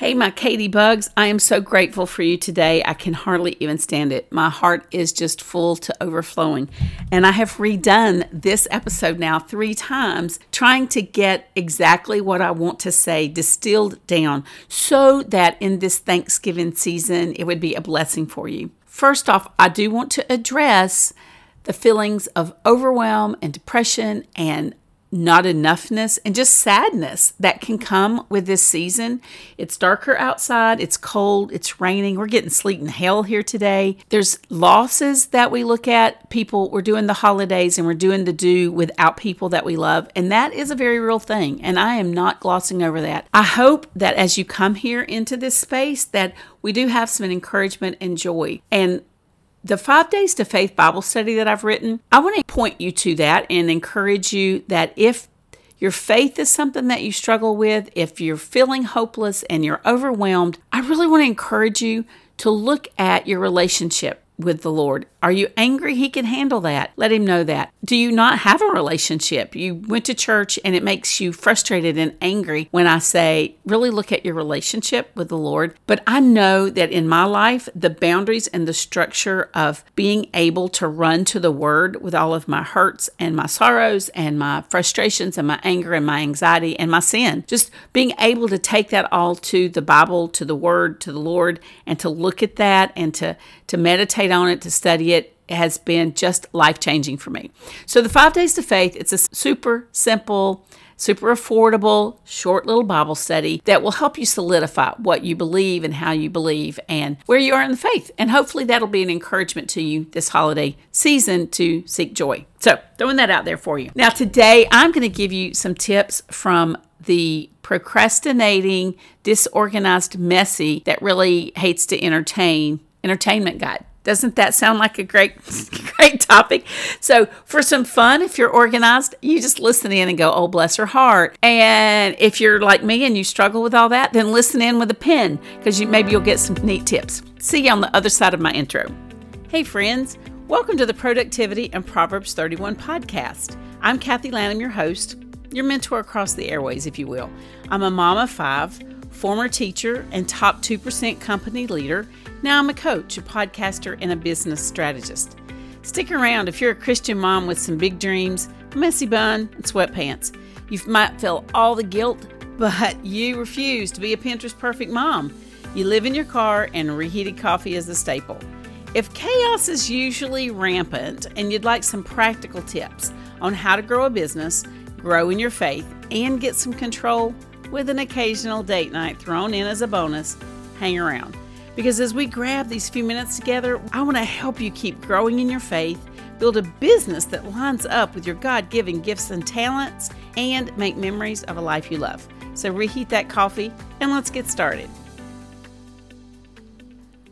Hey, my Katie Bugs, I am so grateful for you today. I can hardly even stand it. My heart is just full to overflowing. And I have redone this episode now three times, trying to get exactly what I want to say distilled down so that in this Thanksgiving season, it would be a blessing for you. First off, I do want to address the feelings of overwhelm and depression and not enoughness and just sadness that can come with this season. It's darker outside, it's cold, it's raining. We're getting sleet and hail here today. There's losses that we look at. People, we're doing the holidays and we're doing the do without people that we love. And that is a very real thing. And I am not glossing over that. I hope that as you come here into this space, that we do have some encouragement and joy. And the five days to faith Bible study that I've written, I want to point you to that and encourage you that if your faith is something that you struggle with, if you're feeling hopeless and you're overwhelmed, I really want to encourage you to look at your relationship with the Lord? Are you angry? He can handle that. Let him know that. Do you not have a relationship? You went to church and it makes you frustrated and angry when I say, really look at your relationship with the Lord. But I know that in my life, the boundaries and the structure of being able to run to the Word with all of my hurts and my sorrows and my frustrations and my anger and my anxiety and my sin, just being able to take that all to the Bible, to the Word, to the Lord, and to look at that and to, to meditate meditate on it, to study it, has been just life changing for me. So, the five days to faith, it's a super simple, super affordable, short little Bible study that will help you solidify what you believe and how you believe and where you are in the faith. And hopefully, that'll be an encouragement to you this holiday season to seek joy. So, throwing that out there for you. Now, today, I'm going to give you some tips from the procrastinating, disorganized, messy that really hates to entertain entertainment guide. Doesn't that sound like a great, great topic? So, for some fun, if you're organized, you just listen in and go, oh, bless her heart. And if you're like me and you struggle with all that, then listen in with a pen because you, maybe you'll get some neat tips. See you on the other side of my intro. Hey, friends. Welcome to the Productivity and Proverbs 31 podcast. I'm Kathy Lanham, your host, your mentor across the airways, if you will. I'm a mom of five, former teacher, and top 2% company leader now I'm a coach, a podcaster, and a business strategist. Stick around if you're a Christian mom with some big dreams, a messy bun, and sweatpants. You might feel all the guilt, but you refuse to be a Pinterest perfect mom. You live in your car, and reheated coffee is a staple. If chaos is usually rampant and you'd like some practical tips on how to grow a business, grow in your faith, and get some control with an occasional date night thrown in as a bonus, hang around. Because as we grab these few minutes together, I want to help you keep growing in your faith, build a business that lines up with your God given gifts and talents, and make memories of a life you love. So reheat that coffee and let's get started.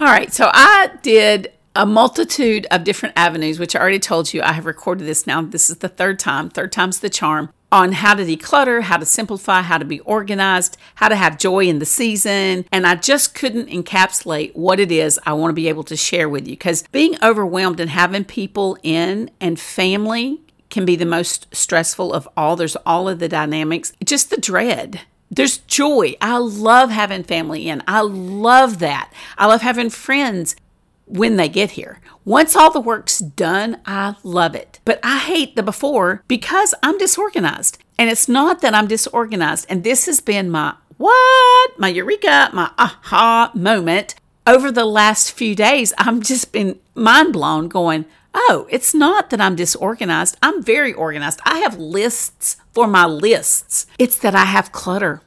All right, so I did a multitude of different avenues, which I already told you I have recorded this now. This is the third time, third time's the charm on how to declutter, how to simplify, how to be organized, how to have joy in the season. And I just couldn't encapsulate what it is I want to be able to share with you because being overwhelmed and having people in and family can be the most stressful of all. There's all of the dynamics, just the dread. There's joy. I love having family in. I love that. I love having friends when they get here. Once all the work's done, I love it. But I hate the before because I'm disorganized. And it's not that I'm disorganized. And this has been my what? My eureka, my aha moment. Over the last few days, I'm just been mind blown going, oh, it's not that I'm disorganized. I'm very organized. I have lists for my lists. It's that I have clutter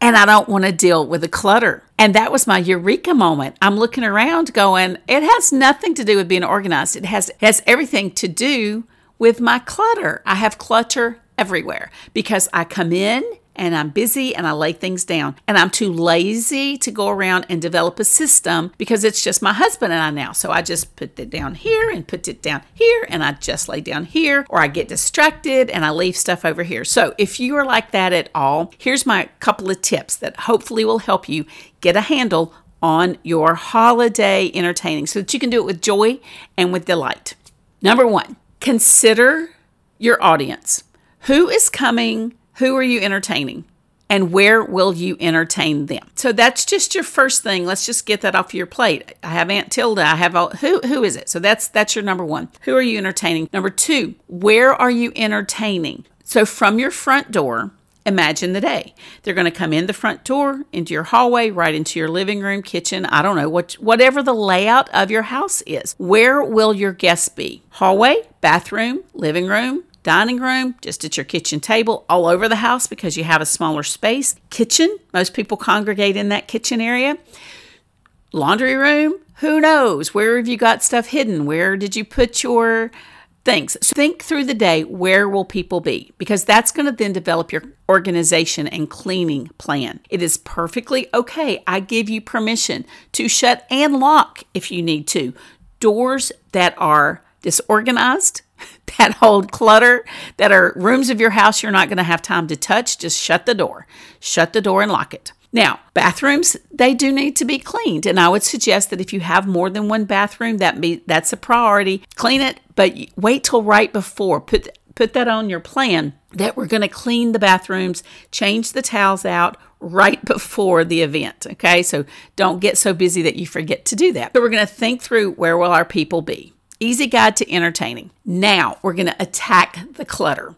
and I don't want to deal with the clutter. And that was my eureka moment. I'm looking around going, it has nothing to do with being organized. It has, has everything to do with my clutter. I have clutter everywhere because I come in and I'm busy and I lay things down. And I'm too lazy to go around and develop a system because it's just my husband and I now. So I just put it down here and put it down here and I just lay down here or I get distracted and I leave stuff over here. So if you are like that at all, here's my couple of tips that hopefully will help you get a handle on your holiday entertaining so that you can do it with joy and with delight. Number one, consider your audience. Who is coming who are you entertaining? and where will you entertain them? So that's just your first thing. Let's just get that off your plate. I have Aunt Tilda. I have all, who who is it? So that's that's your number 1. Who are you entertaining? Number 2, where are you entertaining? So from your front door, imagine the day. They're going to come in the front door, into your hallway, right into your living room, kitchen, I don't know, what, whatever the layout of your house is. Where will your guests be? Hallway, bathroom, living room, dining room, just at your kitchen table, all over the house because you have a smaller space. Kitchen, most people congregate in that kitchen area. Laundry room, who knows? Where have you got stuff hidden? Where did you put your things. So think through the day where will people be? Because that's going to then develop your organization and cleaning plan. It is perfectly okay. I give you permission to shut and lock if you need to. Doors that are disorganized, that hold clutter, that are rooms of your house you're not going to have time to touch, just shut the door. Shut the door and lock it. Now, bathrooms, they do need to be cleaned. And I would suggest that if you have more than one bathroom, that be that's a priority. Clean it, but wait till right before. Put put that on your plan that we're going to clean the bathrooms, change the towels out right before the event. Okay, so don't get so busy that you forget to do that. So we're going to think through where will our people be. Easy guide to entertaining. Now we're going to attack the clutter.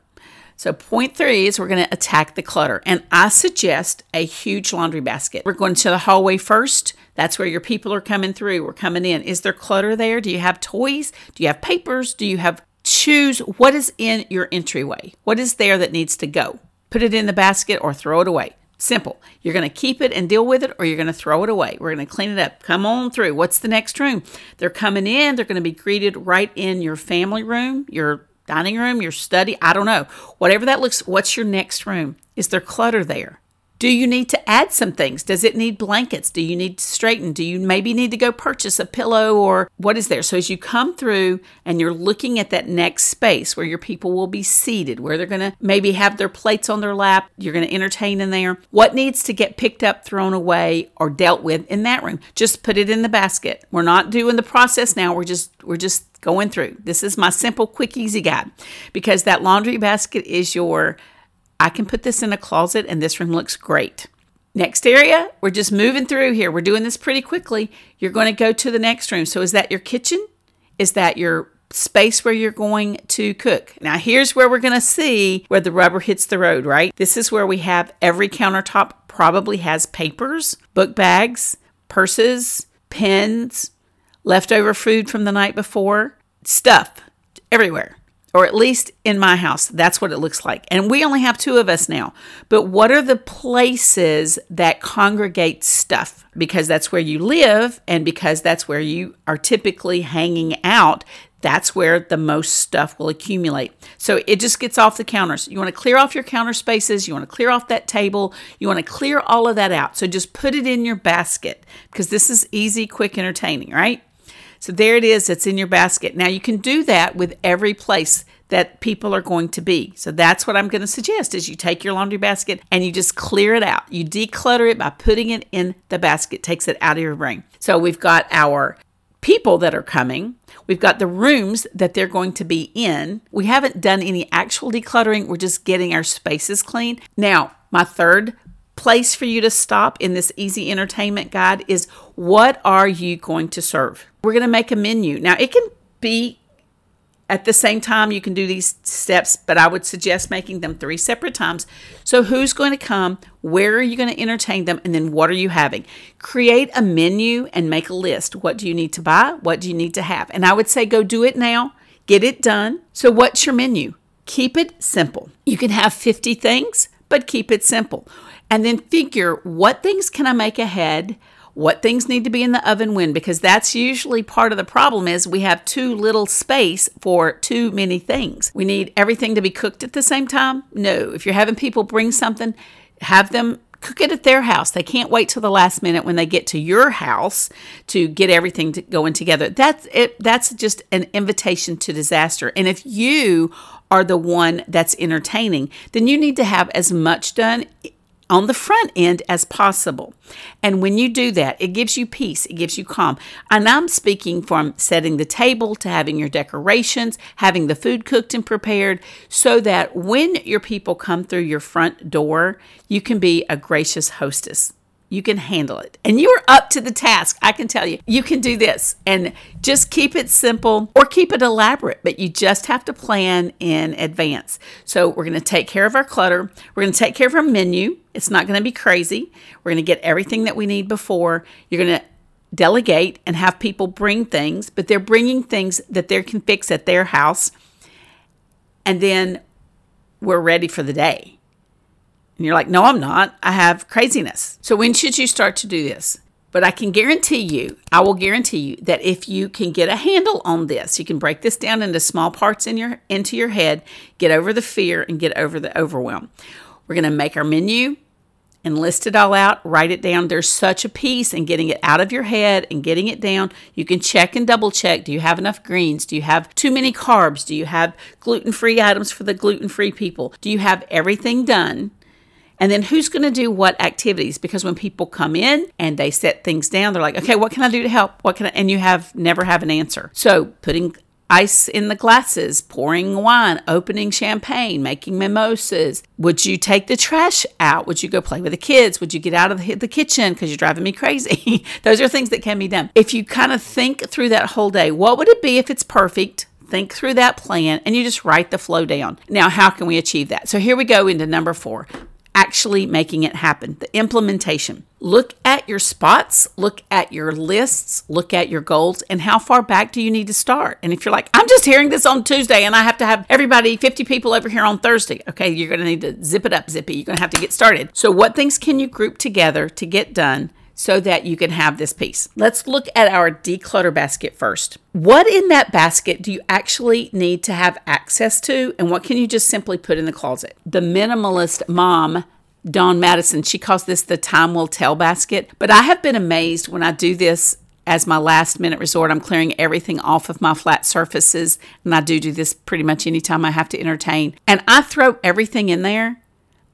So, point three is we're going to attack the clutter. And I suggest a huge laundry basket. We're going to the hallway first. That's where your people are coming through. We're coming in. Is there clutter there? Do you have toys? Do you have papers? Do you have Choose What is in your entryway? What is there that needs to go? Put it in the basket or throw it away. Simple. You're going to keep it and deal with it, or you're going to throw it away. We're going to clean it up. Come on through. What's the next room? They're coming in. They're going to be greeted right in your family room, your dining room, your study, I don't know. Whatever that looks, what's your next room? Is there clutter there? Do you need to add some things? Does it need blankets? Do you need to straighten? Do you maybe need to go purchase a pillow or what is there? So, as you come through and you're looking at that next space where your people will be seated, where they're going to maybe have their plates on their lap, you're going to entertain in there. What needs to get picked up, thrown away, or dealt with in that room? Just put it in the basket. We're not doing the process now. We're just, we're just going through. This is my simple, quick, easy guide because that laundry basket is your I can put this in a closet and this room looks great. Next area, we're just moving through here. We're doing this pretty quickly. You're going to go to the next room. So, is that your kitchen? Is that your space where you're going to cook? Now, here's where we're going to see where the rubber hits the road, right? This is where we have every countertop probably has papers, book bags, purses, pens, leftover food from the night before, stuff everywhere or at least in my house, that's what it looks like. And we only have two of us now. But what are the places that congregate stuff? Because that's where you live, and because that's where you are typically hanging out, that's where the most stuff will accumulate. So it just gets off the counters. You want to clear off your counter spaces, you want to clear off that table, you want to clear all of that out. So just put it in your basket because this is easy, quick, entertaining, right? So there it is, it's in your basket. Now you can do that with every place that people are going to be. So that's what I'm going to suggest is you take your laundry basket and you just clear it out. You declutter it by putting it in the basket. Takes it out of your brain. So we've got our people that are coming. We've got the rooms that they're going to be in. We haven't done any actual decluttering. We're just getting our spaces clean. Now, my third place for you to stop in this easy entertainment guide is what are you going to serve? We're going to make a menu. Now, it can be at the same time you can do these steps, but I would suggest making them three separate times. So, who's going to come? Where are you going to entertain them? And then, what are you having? Create a menu and make a list. What do you need to buy? What do you need to have? And I would say go do it now, get it done. So, what's your menu? Keep it simple. You can have 50 things, but keep it simple and then figure what things can I make ahead, what things need to be in the oven when because that's usually part of the problem is we have too little space for too many things. We need everything to be cooked at the same time? No. If you're having people bring something, have them cook it at their house. They can't wait till the last minute when they get to your house to get everything to going together. That's it that's just an invitation to disaster. And if you are the one that's entertaining, then you need to have as much done on the front end as possible. And when you do that, it gives you peace, it gives you calm. And I'm speaking from setting the table to having your decorations, having the food cooked and prepared, so that when your people come through your front door, you can be a gracious hostess. You can handle it. And you are up to the task. I can tell you, you can do this and just keep it simple or keep it elaborate, but you just have to plan in advance. So, we're going to take care of our clutter. We're going to take care of our menu. It's not going to be crazy. We're going to get everything that we need before. You're going to delegate and have people bring things, but they're bringing things that they can fix at their house. And then we're ready for the day. And you're like, no, I'm not. I have craziness. So when should you start to do this? But I can guarantee you, I will guarantee you that if you can get a handle on this, you can break this down into small parts in your into your head, get over the fear and get over the overwhelm. We're going to make our menu and list it all out, write it down. There's such a peace in getting it out of your head and getting it down. You can check and double check. Do you have enough greens? Do you have too many carbs? Do you have gluten free items for the gluten free people? Do you have everything done? And then who's going to do what activities? Because when people come in and they set things down, they're like, okay, what can I do to help? What can I? And you have never have an answer. So putting ice in the glasses, pouring wine, opening champagne, making mimosas. Would you take the trash out? Would you go play with the kids? Would you get out of the, kitchen because you're driving me crazy? Those are things that can be done. If you kind of think through that whole day, what would it be if it's perfect? Think through that plan and you just write the flow down. Now, how can we achieve that? So here we go into number four actually making it happen, the implementation. Look at your spots, look at your lists, look at your goals, and how far back do you need to start? And if you're like, I'm just hearing this on Tuesday and I have to have everybody, 50 people over here on Thursday, okay, you're to need to zip it up, zippy. You're to have to get started. So, what things can you group together to get done so that you can have this peace. Let's look at our declutter basket first. What in that basket do you actually need to have access to, and what can you just simply put in the closet? The minimalist mom Dawn Madsen, she calls this the time will tell basket. But I have been amazed when I do this as my last minute resort. I'm clearing everything off of my flat surfaces, and I do do this pretty much anytime I have to entertain. And I throw everything in there.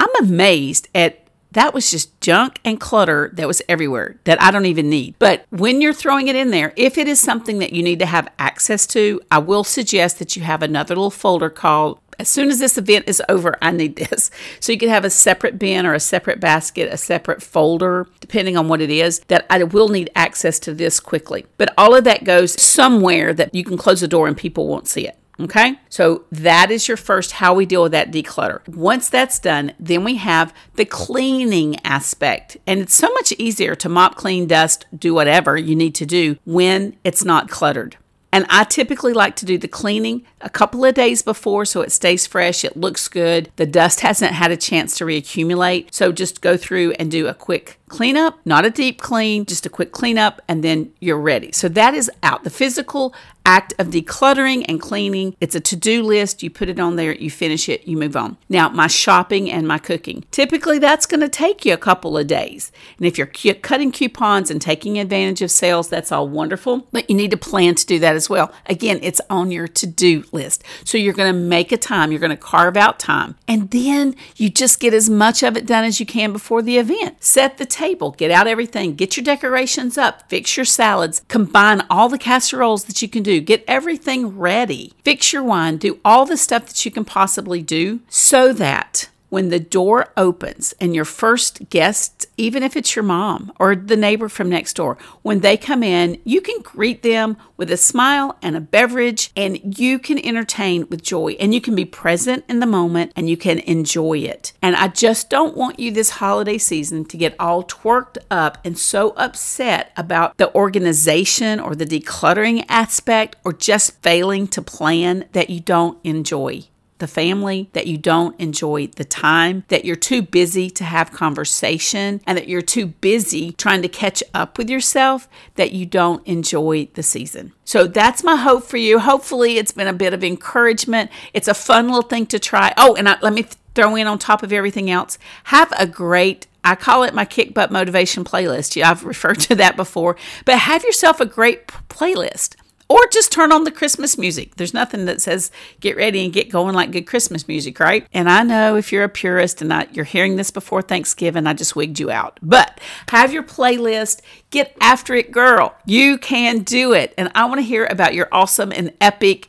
I'm amazed at that was just junk and clutter that was everywhere that I don't even need. But when you're throwing it in there, if it is something that you need to have access to, I will suggest that you have another little folder called as soon as this event is over, I need this. So you can have a separate bin or a separate basket, a separate folder, depending on what it is, that I will need access to this quickly. But all of that goes somewhere that you can close the door and people won't see it. Okay, so that is your first how we deal with that declutter. Once that's done, then we have the cleaning aspect. And it's so much easier to mop, clean, dust, do whatever you need to do when it's not cluttered. And I typically like to do the cleaning a couple of days before so it stays fresh, it looks good, the dust hasn't had a chance to reaccumulate. So just go through and do a quick cleanup, not a deep clean, just a quick cleanup, and then you're ready. So that is out. The physical act of decluttering and cleaning, it's a to do list. You put it on there, you finish it, you move on. Now, my shopping and my cooking. Typically, that's going to take you a couple of days. And if you're cutting coupons and taking advantage of sales, that's all wonderful, but you need to plan to do that as well. Again, it's on your to do list. So you're going to make a time, you're going to carve out time, and then you just get as much of it done as you can before the event. Set the table, get out everything, get your decorations up, fix your salads, combine all the casseroles that you can do, get everything ready, fix your wine, do all the stuff that you can possibly do so that when the door opens and your first guest, even if it's your mom or the neighbor from next door, when they come in, you can greet them with a smile and a beverage and you can entertain with joy and you can be present in the moment and you can enjoy it. And I just don't want you this holiday season to get all twerked up and so upset about the organization or the decluttering aspect or just failing to plan that you don't enjoy the family, that you don't enjoy the time, that you're too busy to have conversation, and that you're too busy trying to catch up with yourself that you don't enjoy the season. So that's my hope for you. Hopefully, it's been a bit of encouragement. It's a fun little thing to try. Oh, and I, let me throw in on top of everything else have a great I call it my kick butt motivation playlist. Yeah, I've referred to that before, but have yourself a great playlist or just turn on the Christmas music. There's nothing that says get ready and get going like good Christmas music, right? And I know if you're a purist and I, you're hearing this before Thanksgiving, I just wigged you out. But have your playlist, get after it, girl. You can do it. And I want to hear about your awesome and epic,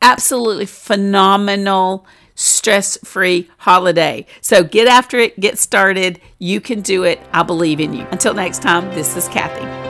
absolutely phenomenal stress free holiday. So get after it, get started. You can do it. I believe in you. Until next time, this is Kathy.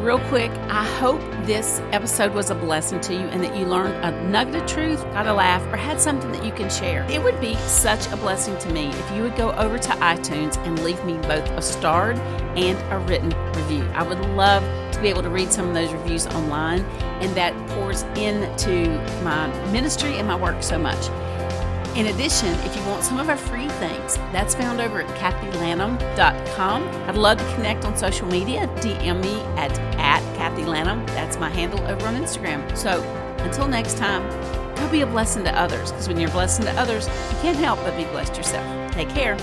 Real quick, I hope this episode was a blessing to you and that you learned a nugget of truth, got a laugh, or had something that you can share. It would be such a blessing to me if you would go over to iTunes and leave me both a starred and a written review. I would love to be able to read some of those reviews online, and that pours into my ministry and my work so much. In addition, if you want some of our free things, that's found over at kathylanham.com. I'd love to connect on social media. DM me at, at Kathy Lanham. That's my handle over on Instagram. So until next time, go be a blessing to others because when you're a blessing to others, you can't help but be blessed yourself. Take care.